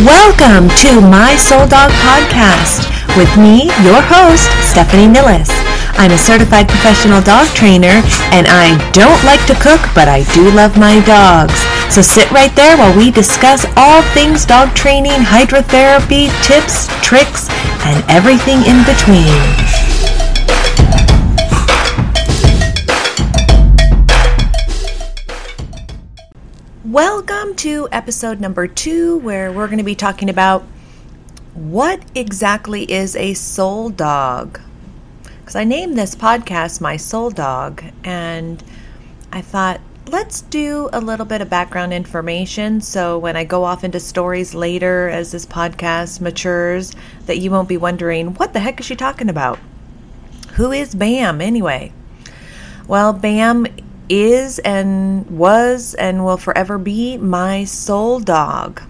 Welcome to My Soul Dog Podcast with me, your host, Stephanie Nillis. I'm a certified professional dog trainer and I don't like to cook, but I do love my dogs. So sit right there while we discuss all things dog training, hydrotherapy, tips, tricks, and everything in between. Welcome to episode number two, where we're going to be talking about what exactly is a soul dog. Because I named this podcast My Soul Dog, and I thought, let's do a little bit of background information so when I go off into stories later as this podcast matures, that you won't be wondering, what the heck is she talking about? Who is BAM anyway? Well, BAM is and was and will forever be my soul dog.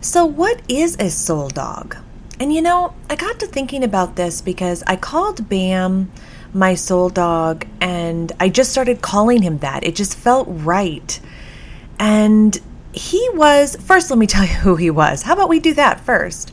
So, what is a soul dog? And you know, I got to thinking about this because I called Bam my soul dog and I just started calling him that. It just felt right. And he was, first, let me tell you who he was. How about we do that first?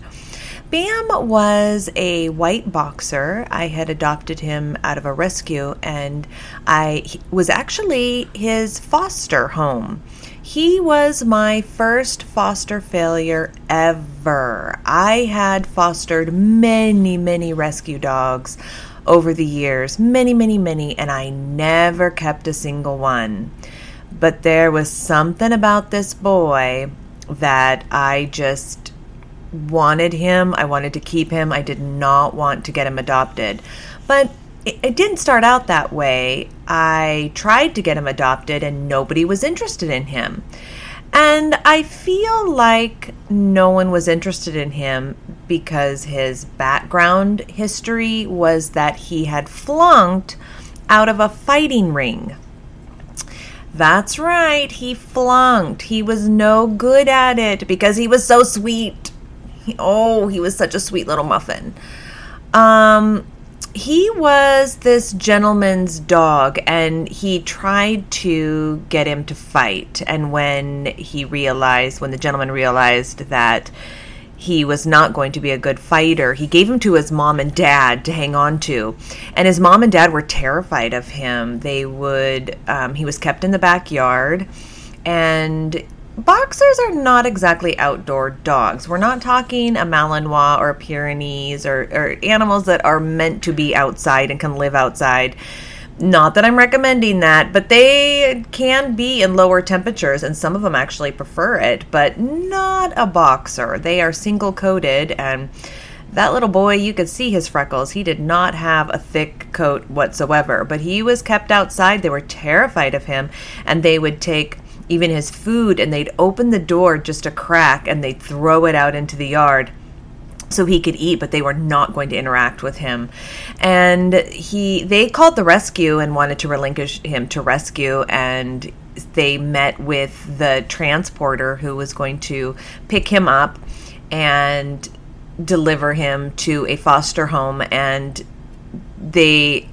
Bam was a white boxer. I had adopted him out of a rescue, and I was actually his foster home. He was my first foster failure ever. I had fostered many, many rescue dogs over the years, many, many, many, and I never kept a single one. But there was something about this boy that I just wanted him. I wanted to keep him. I did not want to get him adopted. But it, didn't start out that way. I tried to get him adopted and nobody was interested in him. And I feel like no one was interested in him because his background history was that he had flunked out of a fighting ring. That's right, he flunked. He was no good at it because he was so sweet. He, oh, he was such a sweet little muffin. Um, he was this gentleman's dog and he tried to get him to fight. And when he realized, when the gentleman realized that he was not going to be a good fighter, he gave him to his mom and dad to hang on to. And his mom and dad were terrified of him. They would, um, he was kept in the backyard and boxers are not exactly outdoor dogs. We're not talking a Malinois or a Pyrenees or, or animals that are meant to be outside and can live outside. Not that I'm recommending that, but they can be in lower temperatures, and some of them actually prefer it, but not a boxer. They are single coated, and that little boy, you could see his freckles. He did not have a thick coat whatsoever, but he was kept outside. They were terrified of him, and they would take even his food, and they'd open the door just a crack and they'd throw it out into the yard so he could eat but they were not going to interact with him. And he they called the rescue and wanted to relinquish him to rescue and they met with the transporter who was going to pick him up and deliver him to a foster home and they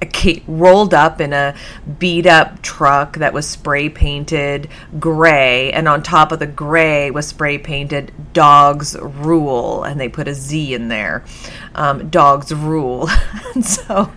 rolled up in a beat up truck that was spray painted gray and on top of the gray was spray painted dogs rule and they put a z in there um, dogs rule. And so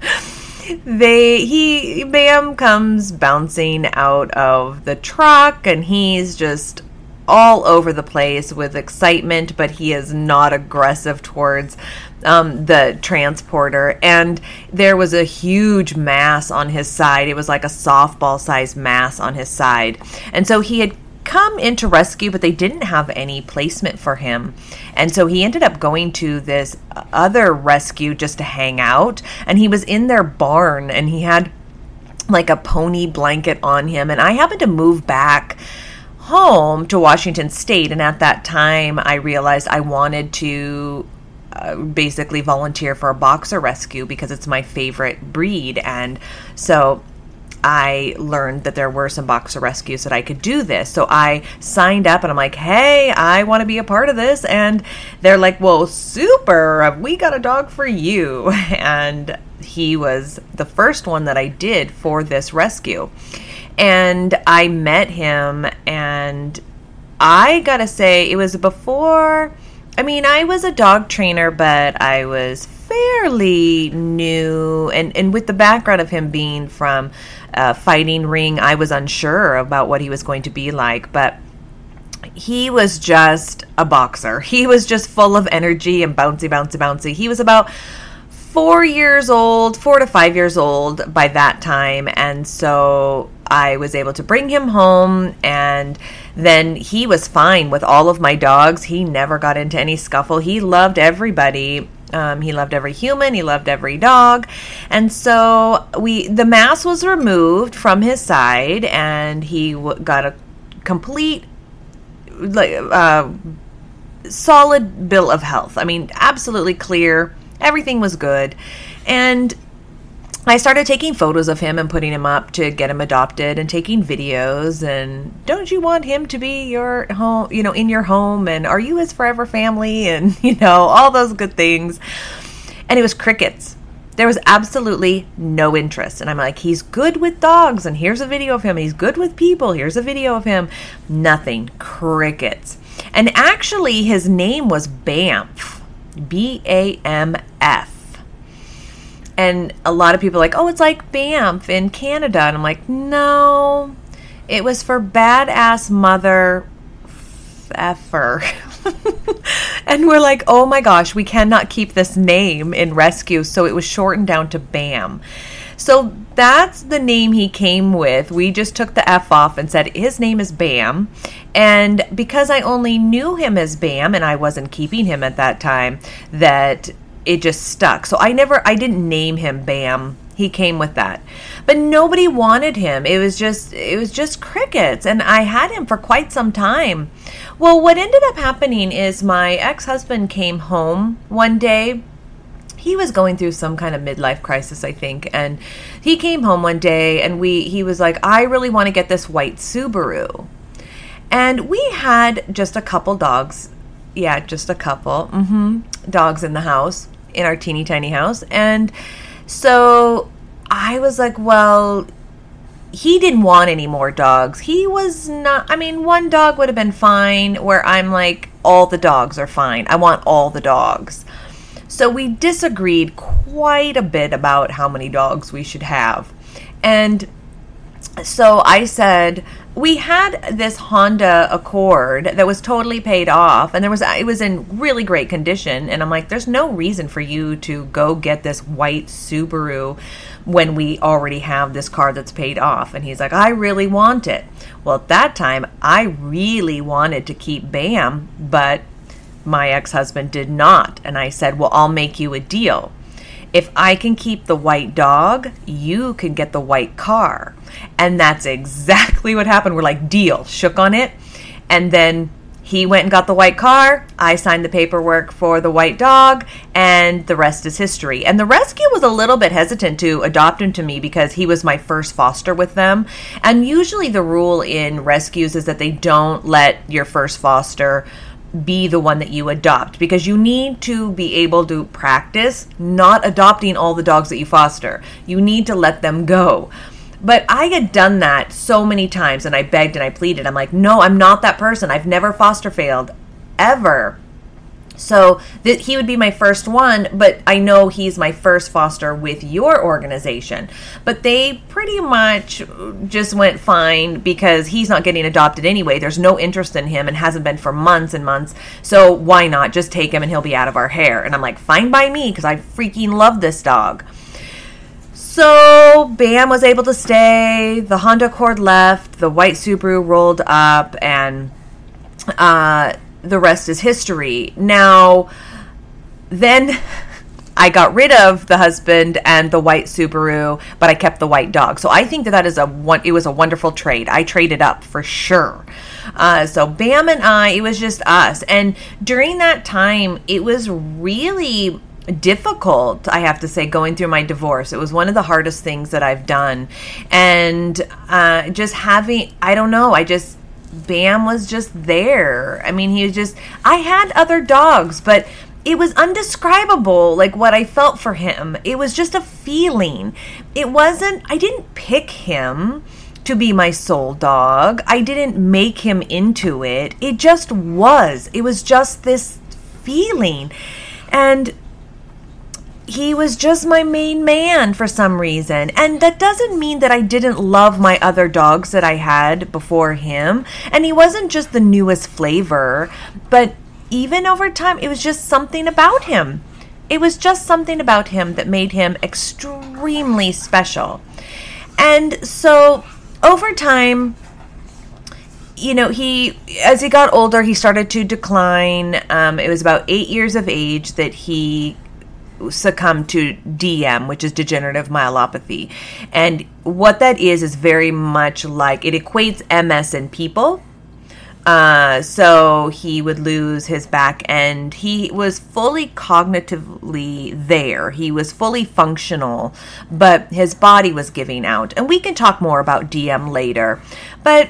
they he bam comes bouncing out of the truck and he's just all over the place with excitement, but he is not aggressive towards um, the transporter. And there was a huge mass on his side. It was like a softball sized mass on his side. And so he had come into rescue, but they didn't have any placement for him. And so he ended up going to this other rescue just to hang out. And he was in their barn and he had like a pony blanket on him. And I happened to move back home to Washington State. And at that time, I realized I wanted to basically volunteer for a boxer rescue because it's my favorite breed. And so I learned that there were some boxer rescues that I could do this. So I signed up and I'm like, hey, I want to be a part of this. And they're like, well, super, we got a dog for you. And he was the first one that I did for this rescue. And I met him and I gotta say, it was before. I mean, I was a dog trainer, but I was fairly new, and and with the background of him being from a fighting ring, I was unsure about what he was going to be like, but he was just a boxer. He was just full of energy and bouncy, bouncy, bouncy. He was about four years old, four to five years old by that time. And so I was able to bring him home, and then he was fine with all of my dogs. He never got into any scuffle. He loved everybody. Um, he loved every human. He loved every dog, and so we the mass was removed from his side, and he w- got a complete like uh, solid bill of health. I mean, absolutely clear. Everything was good, and I started taking photos of him and putting him up to get him adopted and taking videos and don't you want him to be your home, you know, in your home and are you his forever family and you know, all those good things. And it was crickets. There was absolutely no interest. And I'm like, he's good with dogs and here's a video of him. He's good with people. Here's a video of him. Nothing. Crickets. And actually his name was Bamf. B A M F and a lot of people like, oh, it's like Banff in Canada. And I'm like, no, it was for badass mother effer. and we're like, oh my gosh, we cannot keep this name in rescue. So it was shortened down to BAM. So that's the name he came with. We just took the F off and said his name is Bam. And because I only knew him as Bam and I wasn't keeping him at that time, that it just stuck. So I never, I didn't name him Bam. He came with that, but nobody wanted him. It was just, it was just crickets, and I had him for quite some time. Well, what ended up happening is my ex husband came home one day. He was going through some kind of midlife crisis i think. And he came home one day and we he was like i really want to get this white subaru. And we had just a couple dogs. Yeah just a couple. Mm-hmm, dogs in the house in our teeny tiny house. And so I was like, well, he didn't want any more dogs. He was not, I mean, one dog would have been fine, where I'm like, all the dogs are fine. I want all the dogs. So we disagreed quite a bit about how many dogs we should have. And so I said, we had this Honda Accord that was totally paid off and there was it was in really great condition and I'm like there's no reason for you to go get this white Subaru when we already have this car that's paid off and he's like I really want it. Well, at that time I really wanted to keep Bam, but my ex-husband did not and I said, "Well, I'll make you a deal." If I can keep the white dog, you can get the white car. And that's exactly what happened. We're like, deal, shook on it. And then he went and got the white car. I signed the paperwork for the white dog, and the rest is history. And the rescue was a little bit hesitant to adopt him to me because he was my first foster with them. And usually, the rule in rescues is that they don't let your first foster be the one that you adopt because you need to be able to practice not adopting all the dogs that you foster. You need to let them go. But I had done that so many times and I begged and I pleaded. I'm like, no, I'm not that person. I've never foster failed ever. So that he would be my first one, but I know he's my first foster with your organization. But they pretty much just went fine because he's not getting adopted anyway. There's no interest in him and hasn't been for months and months. So why not just take him and he'll be out of our hair? And I'm like, fine by me because I freaking love this dog. So Bam was able to stay. The Honda Accord left. The white Subaru rolled up, and uh, the rest is history. Now, then I got rid of the husband and the white Subaru, but I kept the white dog. So I think that that is a one. It was a wonderful trade. I traded up for sure. Uh, so Bam and I, it was just us, and during that time, it was really difficult i have to say going through my divorce it was one of the hardest things that i've done and uh, just having i don't know i just Bam was just there. I mean, he was just. I had other dogs, but it was undescribable, like what I felt for him. It was just a feeling. It wasn't, I didn't pick him to be my soul dog. I didn't make him into it. It just was. It was just this feeling. And he was just my main man for some reason. And that doesn't mean that I didn't love my other dogs that I had before him. And he wasn't just the newest flavor, but even over time, it was just something about him. It was just something about him that made him extremely special. And so over time, you know, he as he got older, he started to decline. Um, it was about eight years of age that he succumb to DM, which is degenerative myelopathy. And what that is is very much like it equates MS in people. Uh, so he would lose his back end. He was fully cognitively there. He was fully functional, but his body was giving out. And we can talk more about DM later. But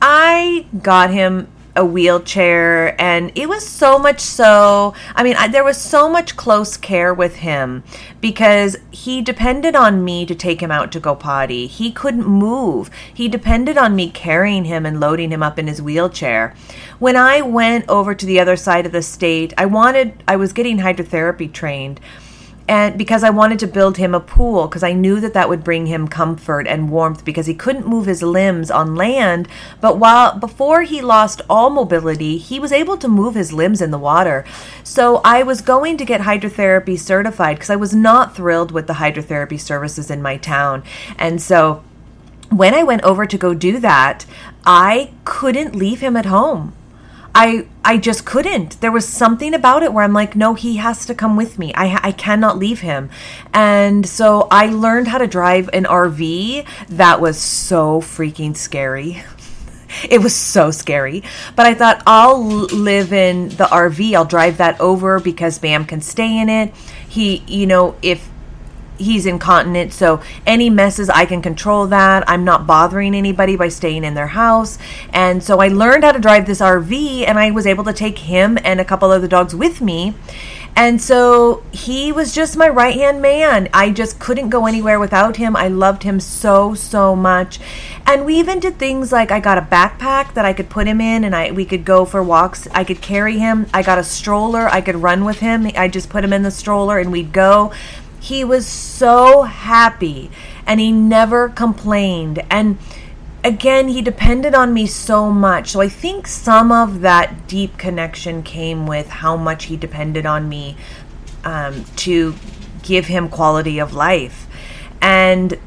I got him a wheelchair and it was so much so i mean I, there was so much close care with him because he depended on me to take him out to go potty. He couldn't move. He depended on me carrying him and loading him up in his wheelchair. When i went over to the other side of the state i wanted i was getting hydrotherapy trained and because I wanted to build him a pool because I knew that that would bring him comfort and warmth because he couldn't move his limbs on land. But while before he lost all mobility he was able to move his limbs in the water. So I was going to get hydrotherapy certified because I was not thrilled with the hydrotherapy services in my town. And so when I went over to go do that I couldn't leave him at home I I just couldn't. There was something about it where I'm like, no, he has to come with me. I I cannot leave him. And so I learned how to drive an RV that was so freaking scary. It was so scary. But I thought I'll live in the RV. I'll drive that over because Bam can stay in it. He, you know, if he's incontinent so any messes i can control that i'm not bothering anybody by staying in their house and so i learned how to drive this rv and i was able to take him and a couple other dogs with me and so he was just my right hand man. I just couldn't go anywhere without him. I loved him so so much. And we even did things like I got a backpack that I could put him in and I we could go for walks. I could carry him. I got a stroller. I could run with him. I just put him in the stroller and we'd go. He was so happy and he never complained. And again, he depended on me so much. So I think some of that deep connection came with how much he depended on me um, to give him quality of life. And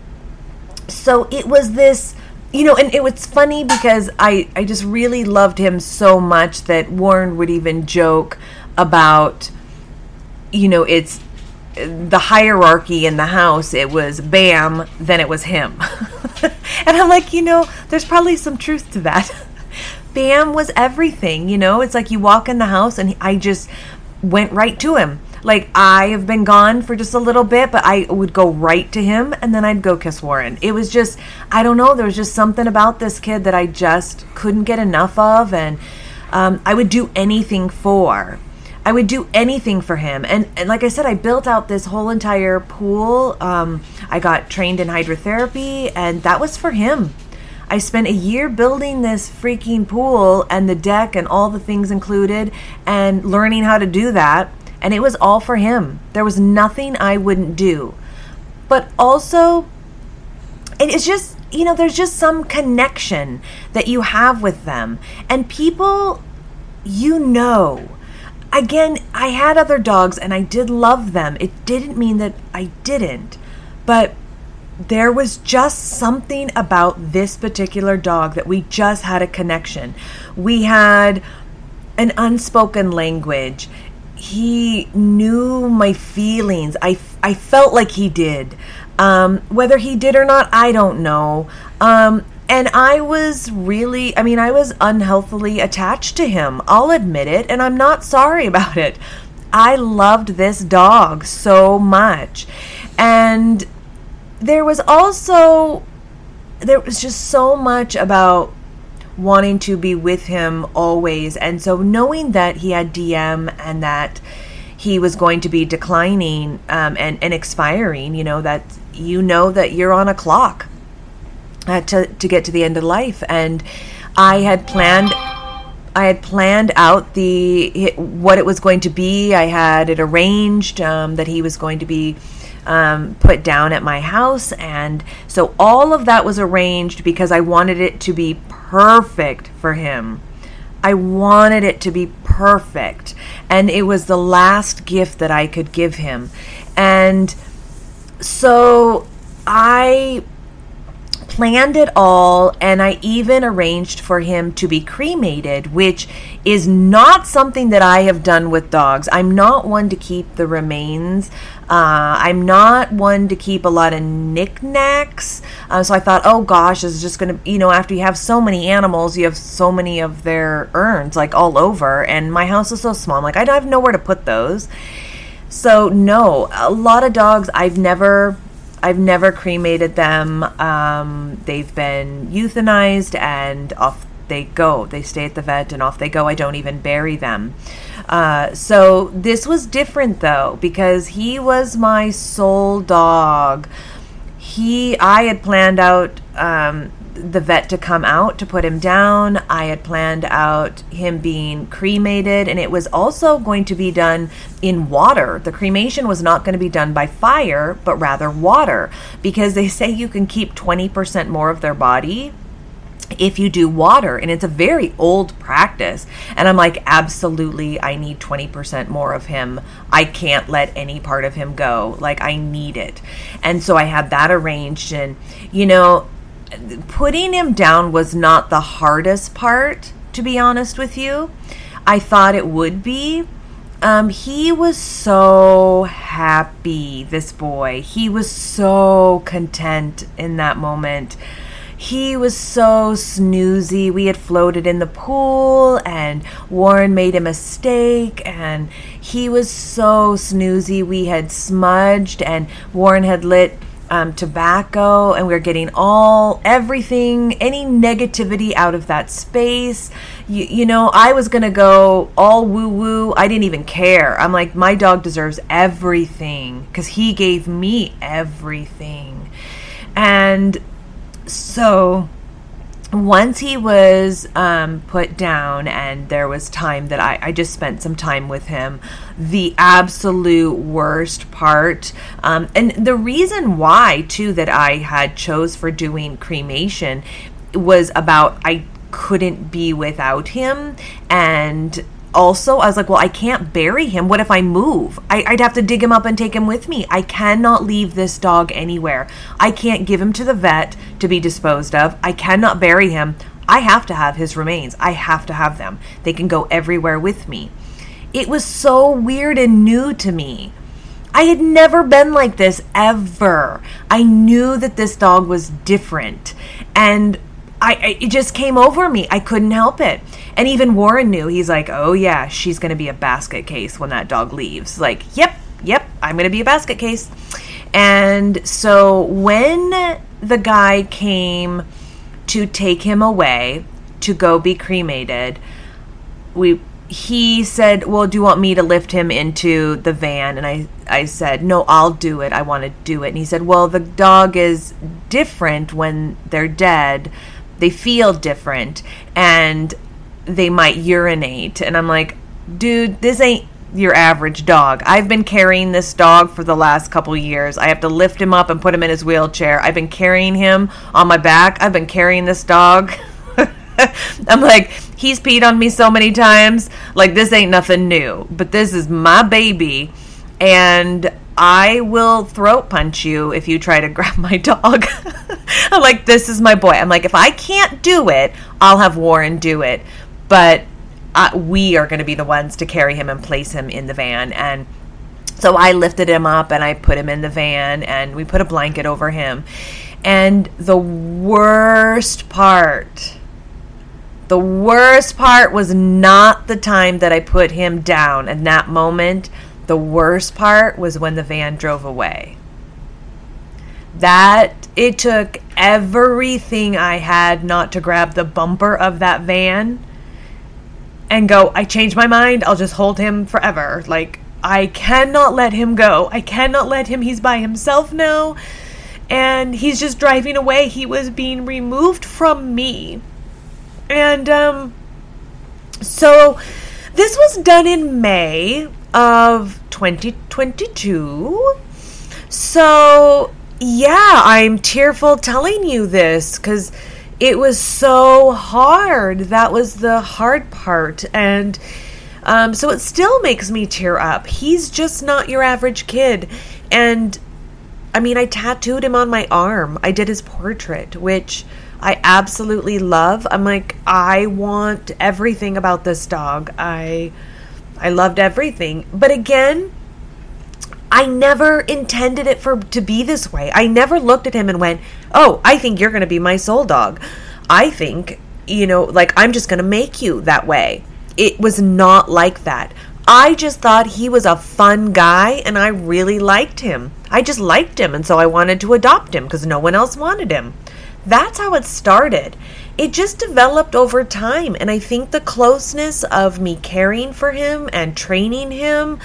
so it was this you know, and it was funny because I, I just really loved him so much that Warren would even joke about, you know, it's the hierarchy in the house, it was Bam, then it was him. and I'm like, you know, there's probably some truth to that. Bam was everything, you know? It's like you walk in the house and I just went right to him. Like I have been gone for just a little bit, but I would go right to him and then I'd go kiss Warren. It was just I don't know, there was just something about this kid that I just couldn't get enough of and um, I would do anything for. I would do anything for him. And, and like I said, I built out this whole entire pool. Um, I got trained in hydrotherapy, and that was for him. I spent a year building this freaking pool and the deck and all the things included and learning how to do that. And it was all for him. There was nothing I wouldn't do. But also, it is just, you know, there's just some connection that you have with them. And people, you know, again, I had other dogs and I did love them. It didn't mean that I didn't. But there was just something about this particular dog that we just had a connection. We had an unspoken language. He knew my feelings. I, I felt like he did. Um, whether he did or not, I don't know. Um, and I was really, I mean, I was unhealthily attached to him. I'll admit it, and I'm not sorry about it. I loved this dog so much. And there was also, there was just so much about wanting to be with him always. And so knowing that he had DM and that he was going to be declining um, and, and expiring, you know, that you know that you're on a clock uh, to to get to the end of life, and I had planned. I had planned out the what it was going to be. I had it arranged um, that he was going to be um, put down at my house, and so all of that was arranged because I wanted it to be perfect for him. I wanted it to be perfect, and it was the last gift that I could give him, and so I planned it all and I even arranged for him to be cremated, which is not something that I have done with dogs. I'm not one to keep the remains. Uh, I'm not one to keep a lot of knickknacks. Uh, so I thought, oh gosh, this is just going to, you know, after you have so many animals, you have so many of their urns like all over. And my house is so small. I'm like, I don't have nowhere to put those. So, no, a lot of dogs I've never I've never cremated them. Um, they've been euthanized and off they go. They stay at the vet and off they go. I don't even bury them. Uh, so this was different though because he was my soul dog. He, I had planned out um, the vet to come out to put him down. I had planned out him being cremated, and it was also going to be done in water. The cremation was not going to be done by fire, but rather water, because they say you can keep 20% more of their body if you do water and it's a very old practice and i'm like absolutely i need 20% more of him i can't let any part of him go like i need it and so i had that arranged and you know putting him down was not the hardest part, to be honest with you. I thought it would be. Um, he was so happy, this boy. He was so content in that moment. He was so snoozy. We had floated in the pool, and Warren made a mistake, and he was so snoozy. We had smudged, and Warren had lit um, tobacco, and we are getting all everything, any negativity out of that space. You, you know, I was gonna go all woo woo. I didn't even care. I'm like, my dog deserves everything because he gave me everything, and so once he was um, put down and there was time that I, I, just spent some time with him the absolute worst part um, and the reason why too that i had chose for doing cremation was about i couldn't be without him and also, I was like, well, I can't bury him. What if I move? I, would have to dig him up and take him with me. I cannot leave this dog anywhere. I can't give him to the vet to be disposed of. I cannot bury him. I have to have his remains. I have to have them. They can go everywhere with me. It was so weird and new to me. I had never been like this ever. I knew that this dog was different. And I, I, it just came over me. I couldn't help it. And even Warren knew. He's like, "Oh yeah, she's going to be a basket case when that dog leaves." Like, "Yep, yep, I'm going to be a basket case." And so when the guy came to take him away to go be cremated, we he said, "Well, do you want me to lift him into the van?" And I I said, "No, I'll do it. I want to do it." And he said, "Well, the dog is different when they're dead." They feel different and they might urinate. And I'm like, dude, this ain't your average dog. I've been carrying this dog for the last couple years. I have to lift him up and put him in his wheelchair. I've been carrying him on my back. I've been carrying this dog. I'm like, he's peed on me so many times. Like, this ain't nothing new, but this is my baby. And I will throat punch you if you try to grab my dog. I'm like, this is my boy. I'm like, if I can't do it, I'll have Warren do it. But uh, we are going to be the ones to carry him and place him in the van. And so I lifted him up and I put him in the van and we put a blanket over him. And the worst part, the worst part was not the time that I put him down. In that moment, the worst part was when the van drove away. That it took everything I had not to grab the bumper of that van and go, I changed my mind. I'll just hold him forever. Like, I cannot let him go. I cannot let him. He's by himself now. and he's just driving away. He was being removed from me. And um, so this was done in May of 2022. So, yeah, I'm tearful telling you this because it was so hard. That was the hard part. And um, so it still makes me tear up. He's just not your average kid. And I mean, I tattooed him on my arm. I did his portrait, which I absolutely love. I'm like, I want everything about this dog. I I loved everything. But again, I never intended it for to be this way. I never looked at him and went, "Oh, I think you're going to be my soul dog." I think, you know, like I'm just going to make you that way. It was not like that. I just thought he was a fun guy and I really liked him. I just liked him and so I wanted to adopt him because no one else wanted him. That's how it started. It just developed over time and I think the closeness of me caring for him and training him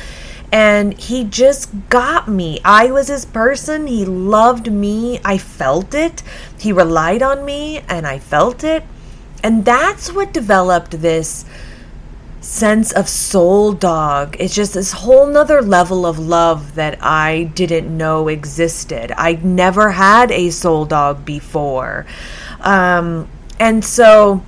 and he just got me. I was his person. He loved me. I felt it. He relied on me and I felt it. And that's what developed this sense of soul dog. It's just this whole nother level of love that I didn't know existed. I never had a soul dog before. Um, and so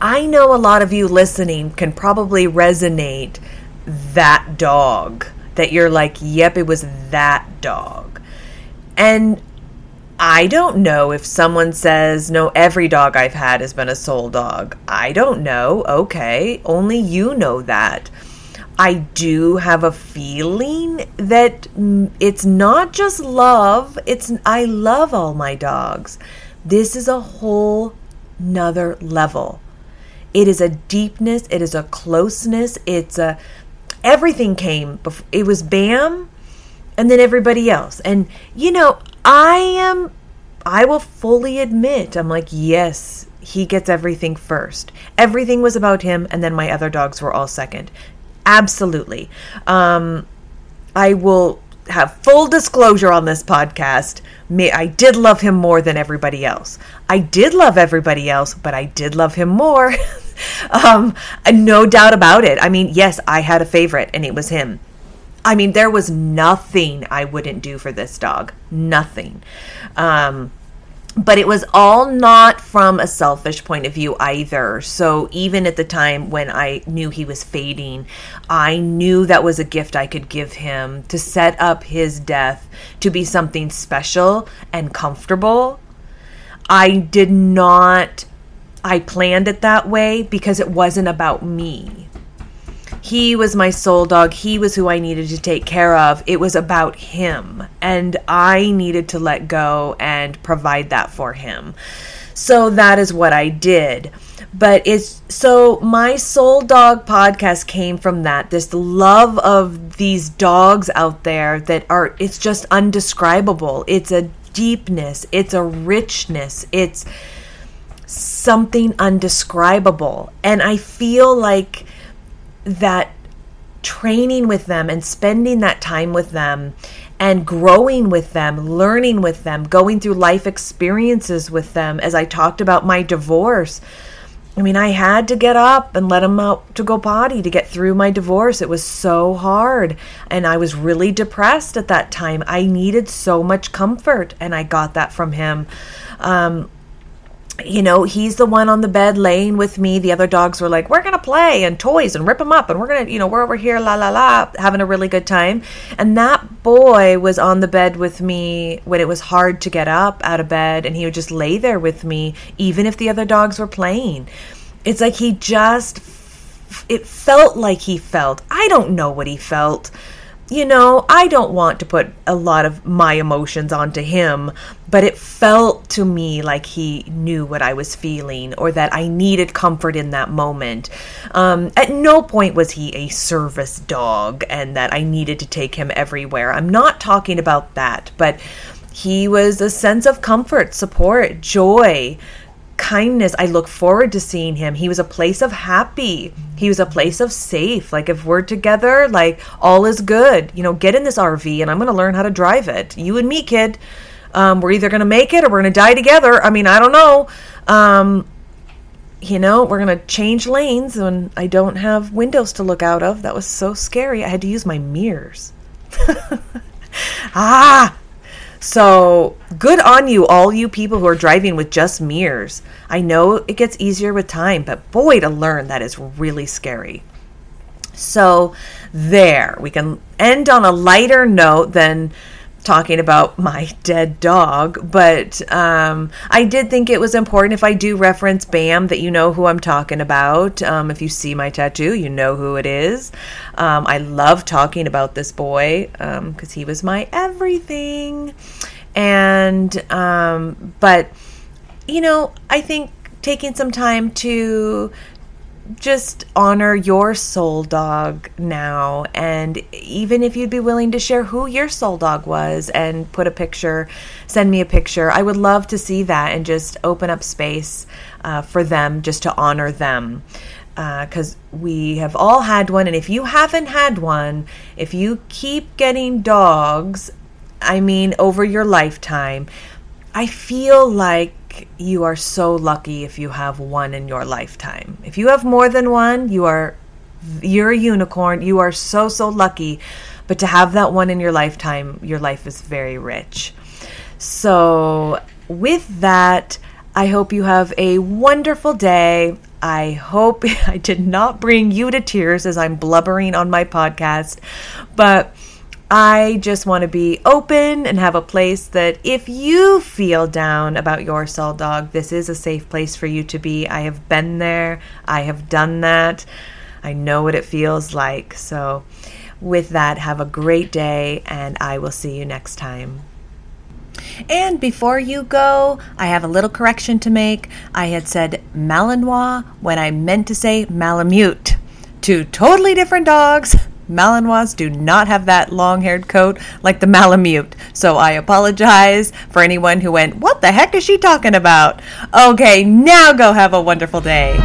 I know a lot of you listening can probably resonate that dog that you're like, yep, it was that dog. And I don't know if someone says, no, every dog I've had has been a soul dog. I don't know. Okay. Only you know that. I do have a feeling that it's not just love, it's I love all my dogs. This is a whole nother level. It is a deepness, it is a closeness, it's a everything came. It was Bam and then everybody else. And you know, I am, I will fully admit, I'm like, yes, he gets everything first. Everything was about him, and then my other dogs were all second. Absolutely. Um, I will have full disclosure on this podcast. I did love him more than everybody else. I did love everybody else, but I did love him more. um, no doubt about it. I mean, yes, I had a favorite, and it was him. I mean, there was nothing I wouldn't do for this dog. Nothing. Um, but it was all not from a selfish point of view either. So even at the time when I knew he was fading, I knew that was a gift I could give him to set up his death to be something special and comfortable. I did not I planned it that way because it wasn't about me. He was my soul dog. He was who I needed to take care of. It was about him. And I needed to let go and provide that for him. So that is what I did. But it's so my soul dog podcast came from that this love of these dogs out there that are it's just undescribable. It's a deepness, it's a richness, it's something undescribable. And I feel like that training with them and spending that time with them and growing with them, learning with them, going through life experiences with them. As I talked about my divorce, I mean, I had to get up and let him out to go potty to get through my divorce. It was so hard. And I was really depressed at that time. I needed so much comfort, and I got that from him. Um, you know, he's the one on the bed laying with me. The other dogs were like, we're going to play and toys and rip them up. And we're going to, you know, we're over here, la, la, la, having a really good time. And that boy was on the bed with me when it was hard to get up out of bed. And he would just lay there with me, even if the other dogs were playing. It's like he just, it felt like he felt. I don't know what he felt you know, I don't want to put a lot of my emotions onto him, but it felt to me like he knew what I was feeling or that I needed comfort in that moment. Um, at no point was he a service dog and that I needed to take him everywhere. I'm not talking about that, but he was a sense of comfort, support, joy, kindness. I look forward to seeing him. He was a place of happy. He was a place of safe. Like if we're together, like all is good. You know, get in this RV and I'm going to learn how to drive it. You and me, kid. Um, we're either going to make it or we're going to die together. I mean, I don't know. Um, you know, we're going to change lanes when I don't have windows to look out of. That was so scary. I had to use my mirrors. ah! So good on you, all you people who are driving with just mirrors. I know it gets easier with time, but boy, to learn that is really scary. So, there, we can end on a lighter note than talking about my dead dog, but um, I did think it was important if I do reference Bam that you know who I'm talking about. Um, if you see my tattoo, you know who it is. Um, I love talking about this boy because um, he was my everything. And, um, but, you know, I think taking some time to just honor your soul dog now. And even if you'd be willing to share who your soul dog was and put a picture, send me a picture. I would love to see that and just open up space uh, for them just to honor them. Because uh, we have all had one. And if you haven't had one, if you keep getting dogs, I mean, over your lifetime, I feel like you are so lucky if you have one in your lifetime. If you have more than one, you are you're a unicorn. You are so so lucky. But to have that one in your lifetime, your life is very rich. So, with that, I hope you have a wonderful day. I hope I did not bring you to tears as I'm blubbering on my podcast, but I just want to be open and have a place that if you feel down about your soul dog, this is a safe place for you to be. I have been there, I have done that. I know what it feels like. So, with that, have a great day, and I will see you next time. And before you go, I have a little correction to make. I had said Malinois when I meant to say Malamute. Two totally different dogs. Malinois do not have that long haired coat like the Malamute. So I apologize for anyone who went, What the heck is she talking about? Okay, now go have a wonderful day.